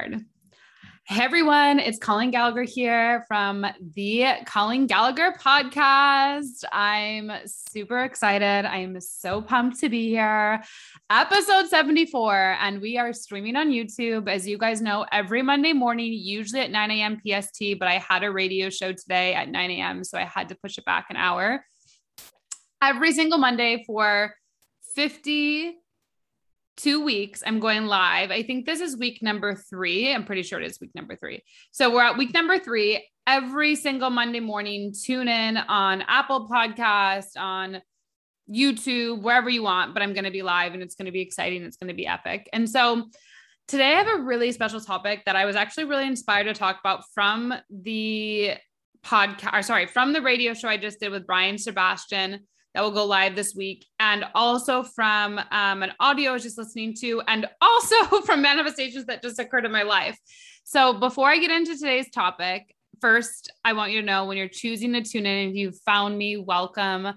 Hey everyone, it's Colleen Gallagher here from the Colleen Gallagher podcast. I'm super excited. I'm so pumped to be here. Episode 74, and we are streaming on YouTube. As you guys know, every Monday morning, usually at 9 a.m. PST, but I had a radio show today at 9 a.m., so I had to push it back an hour. Every single Monday for 50 two weeks, I'm going live. I think this is week number three. I'm pretty sure it is week number three. So we're at week number three. Every single Monday morning, tune in on Apple Podcast, on YouTube, wherever you want, but I'm going to be live and it's going to be exciting. It's going to be epic. And so today I have a really special topic that I was actually really inspired to talk about from the podcast, sorry, from the radio show I just did with Brian Sebastian that will go live this week, and also from um, an audio I was just listening to, and also from manifestations that just occurred in my life. So before I get into today's topic, first, I want you to know when you're choosing to tune in, if you've found me, welcome.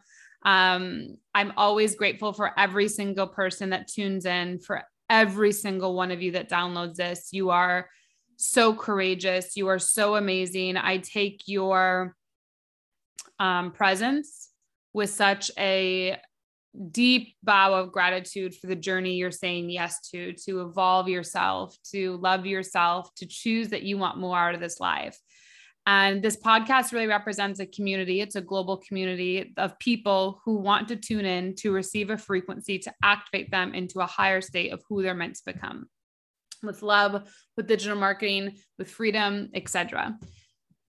Um, I'm always grateful for every single person that tunes in, for every single one of you that downloads this. You are so courageous. You are so amazing. I take your um, presence with such a deep bow of gratitude for the journey you're saying yes to, to evolve yourself, to love yourself, to choose that you want more out of this life. And this podcast really represents a community. It's a global community of people who want to tune in to receive a frequency to activate them into a higher state of who they're meant to become with love, with digital marketing, with freedom, etc.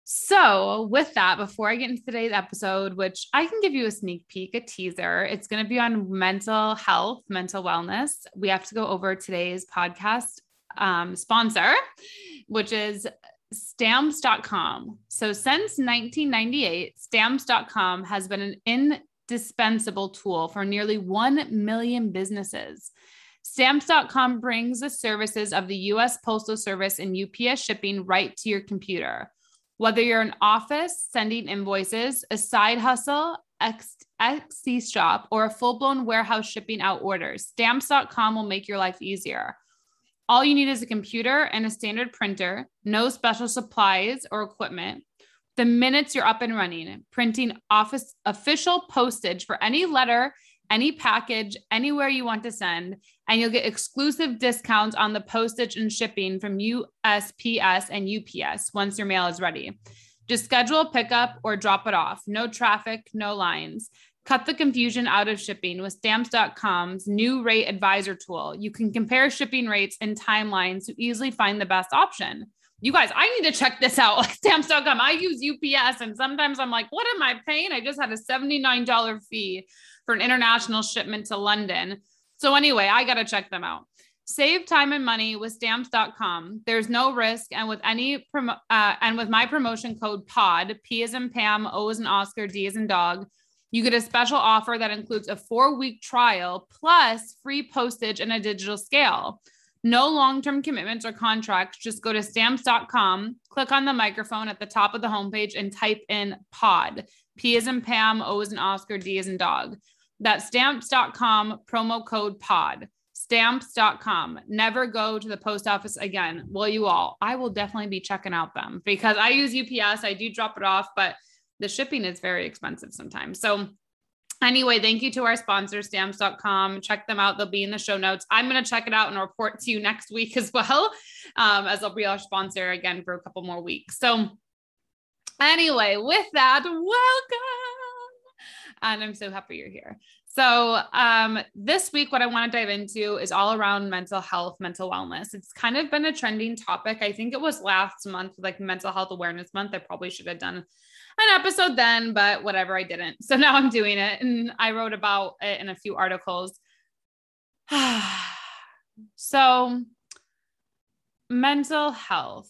So, with that, before I get into today's episode, which I can give you a sneak peek, a teaser, it's going to be on mental health, mental wellness. We have to go over today's podcast um, sponsor, which is stamps.com. So, since 1998, stamps.com has been an indispensable tool for nearly 1 million businesses. Stamps.com brings the services of the US Postal Service and UPS shipping right to your computer. Whether you're an office sending invoices, a side hustle, Etsy shop, or a full blown warehouse shipping out orders, stamps.com will make your life easier. All you need is a computer and a standard printer, no special supplies or equipment. The minutes you're up and running, printing office official postage for any letter any package anywhere you want to send, and you'll get exclusive discounts on the postage and shipping from USPS and UPS once your mail is ready. Just schedule a pickup or drop it off. No traffic, no lines. Cut the confusion out of shipping with stamps.com's new rate advisor tool. You can compare shipping rates and timelines to easily find the best option. You guys, I need to check this out. Stamps.com. I use UPS and sometimes I'm like, what am I paying? I just had a $79 fee for an international shipment to London. So, anyway, I got to check them out. Save time and money with stamps.com. There's no risk. And with any, promo- uh, and with my promotion code POD, P is in Pam, O is in Oscar, D is in dog, you get a special offer that includes a four week trial plus free postage and a digital scale. No long term commitments or contracts. Just go to stamps.com, click on the microphone at the top of the homepage, and type in POD. P is in Pam, O is in Oscar, D is in dog. That's stamps.com, promo code POD. Stamps.com. Never go to the post office again. Will you all? I will definitely be checking out them because I use UPS. I do drop it off, but the shipping is very expensive sometimes. So, anyway, thank you to our sponsor, stamps.com. Check them out. They'll be in the show notes. I'm going to check it out and report to you next week as well, um, as I'll be our sponsor again for a couple more weeks. So, anyway, with that, welcome and I'm so happy you're here. So, um, this week, what I want to dive into is all around mental health, mental wellness. It's kind of been a trending topic. I think it was last month, like Mental Health Awareness Month. I probably should have done an episode then, but whatever, I didn't. So now I'm doing it. And I wrote about it in a few articles. so, mental health.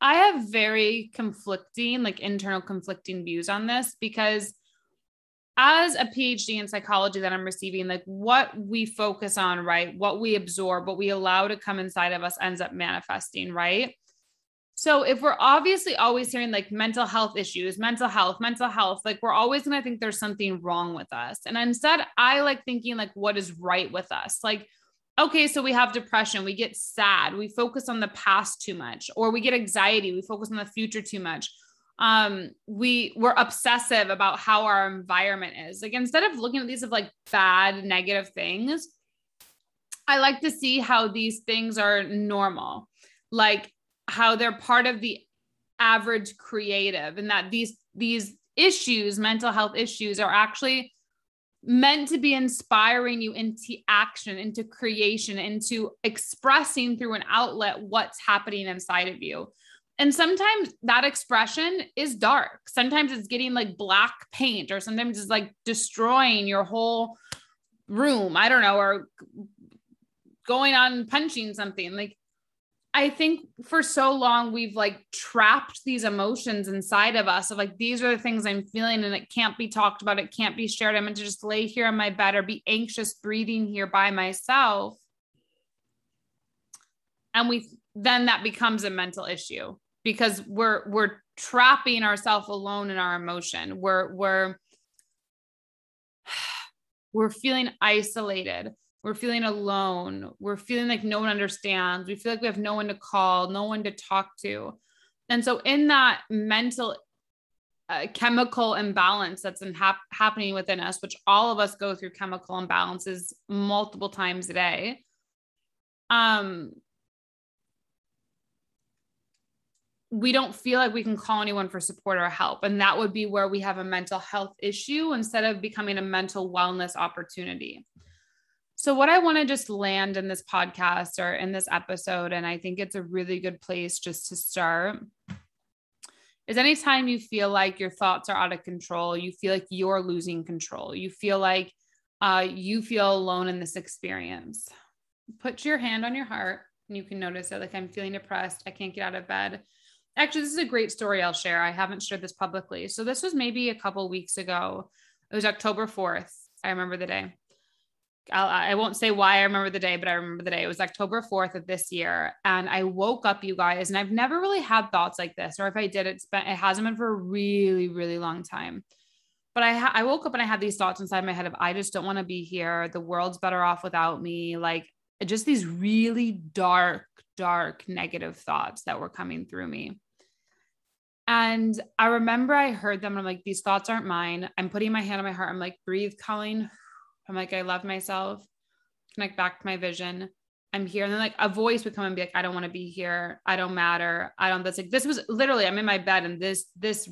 I have very conflicting, like internal conflicting views on this because as a PhD in psychology that I'm receiving, like what we focus on, right? What we absorb, what we allow to come inside of us ends up manifesting, right? So if we're obviously always hearing like mental health issues, mental health, mental health, like we're always going to think there's something wrong with us. And instead, I like thinking like what is right with us? Like okay, so we have depression, we get sad, we focus on the past too much, or we get anxiety, we focus on the future too much. Um, we we're obsessive about how our environment is. Like instead of looking at these of like bad, negative things, I like to see how these things are normal, like how they're part of the average creative, and that these these issues, mental health issues, are actually meant to be inspiring you into action, into creation, into expressing through an outlet what's happening inside of you. And sometimes that expression is dark. Sometimes it's getting like black paint, or sometimes it's like destroying your whole room. I don't know, or going on punching something. Like I think for so long we've like trapped these emotions inside of us of like these are the things I'm feeling and it can't be talked about, it can't be shared. I'm going to just lay here in my bed or be anxious breathing here by myself. And we then that becomes a mental issue because we're we're trapping ourselves alone in our emotion. We're we're we're feeling isolated we're feeling alone. We're feeling like no one understands. We feel like we have no one to call, no one to talk to. And so, in that mental uh, chemical imbalance that's hap- happening within us, which all of us go through chemical imbalances multiple times a day, um, we don't feel like we can call anyone for support or help. And that would be where we have a mental health issue instead of becoming a mental wellness opportunity. So, what I want to just land in this podcast or in this episode, and I think it's a really good place just to start, is anytime you feel like your thoughts are out of control, you feel like you're losing control, you feel like uh, you feel alone in this experience, put your hand on your heart and you can notice it. Like, I'm feeling depressed. I can't get out of bed. Actually, this is a great story I'll share. I haven't shared this publicly. So, this was maybe a couple weeks ago. It was October 4th. I remember the day. I'll, I will not say why I remember the day, but I remember the day. It was October 4th of this year. And I woke up, you guys, and I've never really had thoughts like this, or if I did, it's been, it hasn't been for a really, really long time. But I, ha- I woke up and I had these thoughts inside my head of, I just don't want to be here. The world's better off without me. Like just these really dark, dark, negative thoughts that were coming through me. And I remember I heard them. I'm like, these thoughts aren't mine. I'm putting my hand on my heart. I'm like, breathe, Colleen I'm like, I love myself, connect back to my vision. I'm here. And then like a voice would come and be like, I don't want to be here. I don't matter. I don't, that's like, this was literally, I'm in my bed and this, this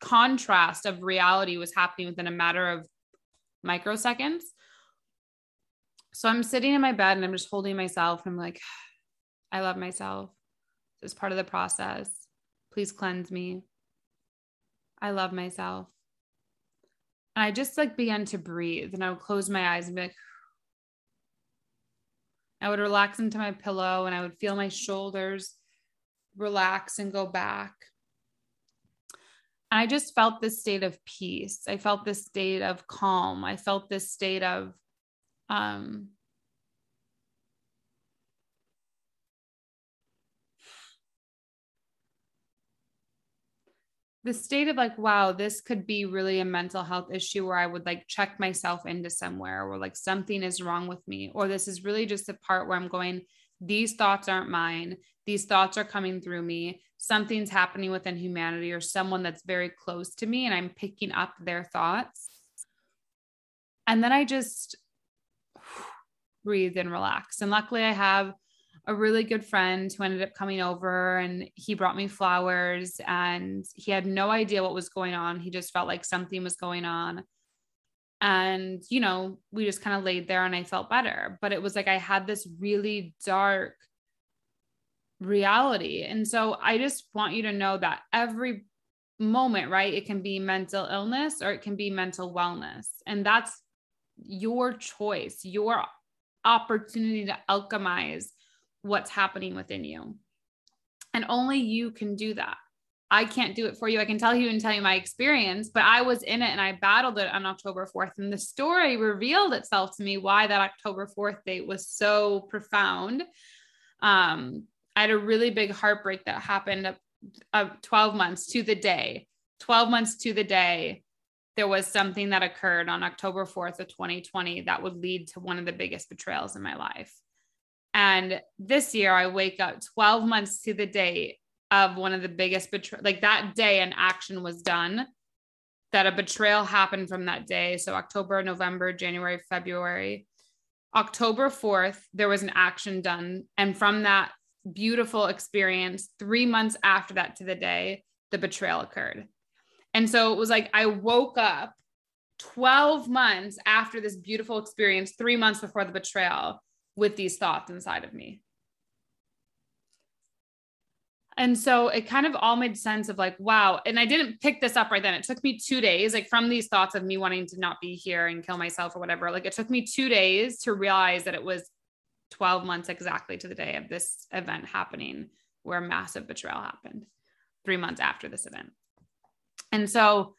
contrast of reality was happening within a matter of microseconds. So I'm sitting in my bed and I'm just holding myself. And I'm like, I love myself. It's part of the process. Please cleanse me. I love myself. And I just like began to breathe and I would close my eyes and be like, I would relax into my pillow and I would feel my shoulders relax and go back. And I just felt this state of peace. I felt this state of calm. I felt this state of um, the state of like, wow, this could be really a mental health issue where I would like check myself into somewhere or like something is wrong with me, or this is really just a part where I'm going, these thoughts aren't mine. These thoughts are coming through me. Something's happening within humanity or someone that's very close to me, and I'm picking up their thoughts. And then I just breathe and relax. And luckily, I have a really good friend who ended up coming over and he brought me flowers and he had no idea what was going on. He just felt like something was going on. And, you know, we just kind of laid there and I felt better. But it was like I had this really dark reality. And so I just want you to know that every moment, right? It can be mental illness or it can be mental wellness. And that's your choice, your opportunity to alchemize what's happening within you. And only you can do that. I can't do it for you. I can tell you and tell you my experience, but I was in it and I battled it on October 4th. And the story revealed itself to me why that October 4th date was so profound. Um, I had a really big heartbreak that happened uh, 12 months to the day, 12 months to the day there was something that occurred on October 4th of 2020 that would lead to one of the biggest betrayals in my life. And this year I wake up 12 months to the date of one of the biggest betrayal like that day an action was done that a betrayal happened from that day. So October, November, January, February. October 4th, there was an action done. And from that beautiful experience, three months after that to the day, the betrayal occurred. And so it was like I woke up 12 months after this beautiful experience, three months before the betrayal, with these thoughts inside of me. And so it kind of all made sense of like, wow. And I didn't pick this up right then. It took me two days, like from these thoughts of me wanting to not be here and kill myself or whatever. Like it took me two days to realize that it was 12 months exactly to the day of this event happening where massive betrayal happened three months after this event. And so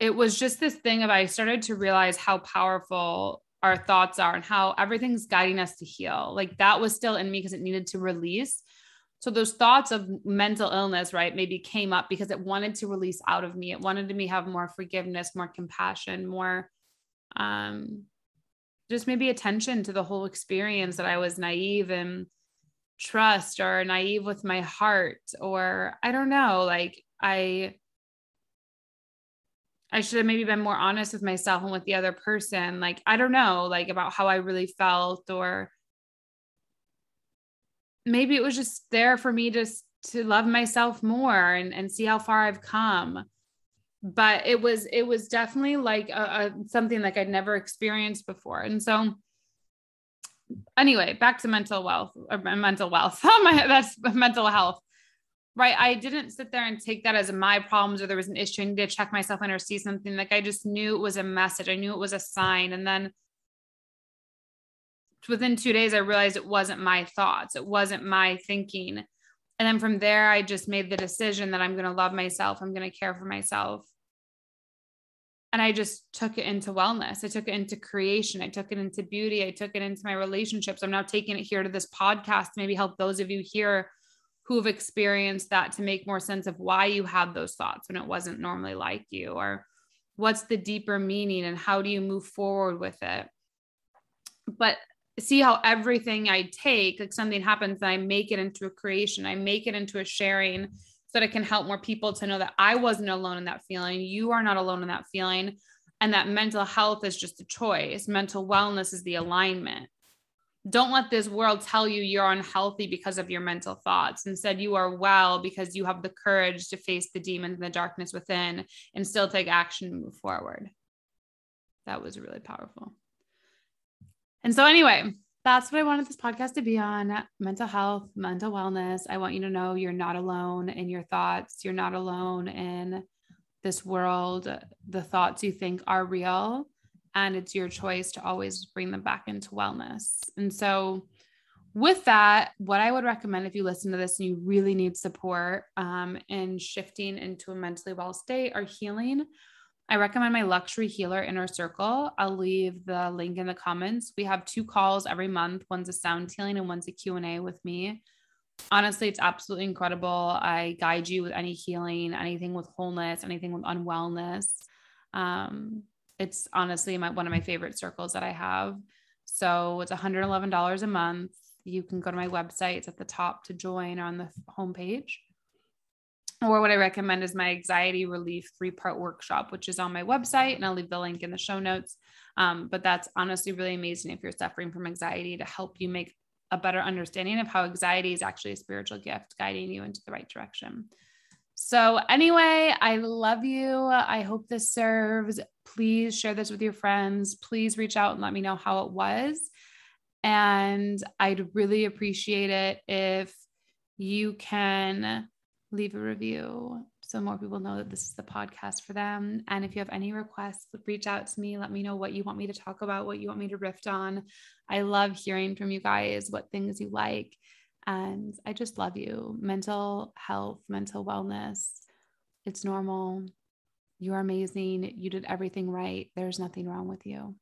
it was just this thing of I started to realize how powerful our thoughts are and how everything's guiding us to heal. Like that was still in me because it needed to release. So those thoughts of mental illness, right, maybe came up because it wanted to release out of me. It wanted to me have more forgiveness, more compassion, more um just maybe attention to the whole experience that I was naive and trust or naive with my heart or I don't know, like I I should have maybe been more honest with myself and with the other person. Like, I don't know, like about how I really felt or maybe it was just there for me just to love myself more and, and see how far I've come. But it was it was definitely like a, a something like I'd never experienced before. And so anyway, back to mental wealth or mental wealth. Oh my, that's mental health. Right. I didn't sit there and take that as my problems or there was an issue. I need to check myself in or see something. Like I just knew it was a message. I knew it was a sign. And then within two days, I realized it wasn't my thoughts, it wasn't my thinking. And then from there, I just made the decision that I'm going to love myself, I'm going to care for myself. And I just took it into wellness. I took it into creation. I took it into beauty. I took it into my relationships. I'm now taking it here to this podcast to maybe help those of you here who have experienced that to make more sense of why you had those thoughts when it wasn't normally like you, or what's the deeper meaning and how do you move forward with it. But see how everything I take, like something happens, and I make it into a creation, I make it into a sharing so that it can help more people to know that I wasn't alone in that feeling. You are not alone in that feeling. And that mental health is just a choice. Mental wellness is the alignment. Don't let this world tell you you're unhealthy because of your mental thoughts. Instead, you are well because you have the courage to face the demons and the darkness within and still take action and move forward. That was really powerful. And so, anyway, that's what I wanted this podcast to be on mental health, mental wellness. I want you to know you're not alone in your thoughts. You're not alone in this world. The thoughts you think are real, and it's your choice to always bring them back into wellness. And so, with that, what I would recommend if you listen to this and you really need support um, in shifting into a mentally well state or healing, I recommend my luxury healer inner circle. I'll leave the link in the comments. We have two calls every month. One's a sound healing and one's a Q&A with me. Honestly, it's absolutely incredible. I guide you with any healing, anything with wholeness, anything with unwellness. Um, it's honestly my, one of my favorite circles that I have. So it's $111 a month. You can go to my website. It's at the top to join on the homepage or what I recommend is my anxiety relief three part workshop, which is on my website, and I'll leave the link in the show notes. Um, but that's honestly really amazing if you're suffering from anxiety to help you make a better understanding of how anxiety is actually a spiritual gift guiding you into the right direction. So, anyway, I love you. I hope this serves. Please share this with your friends. Please reach out and let me know how it was. And I'd really appreciate it if you can leave a review so more people know that this is the podcast for them. And if you have any requests, reach out to me. Let me know what you want me to talk about, what you want me to riff on. I love hearing from you guys what things you like. And I just love you. Mental health, mental wellness, it's normal. You're amazing. You did everything right. There's nothing wrong with you.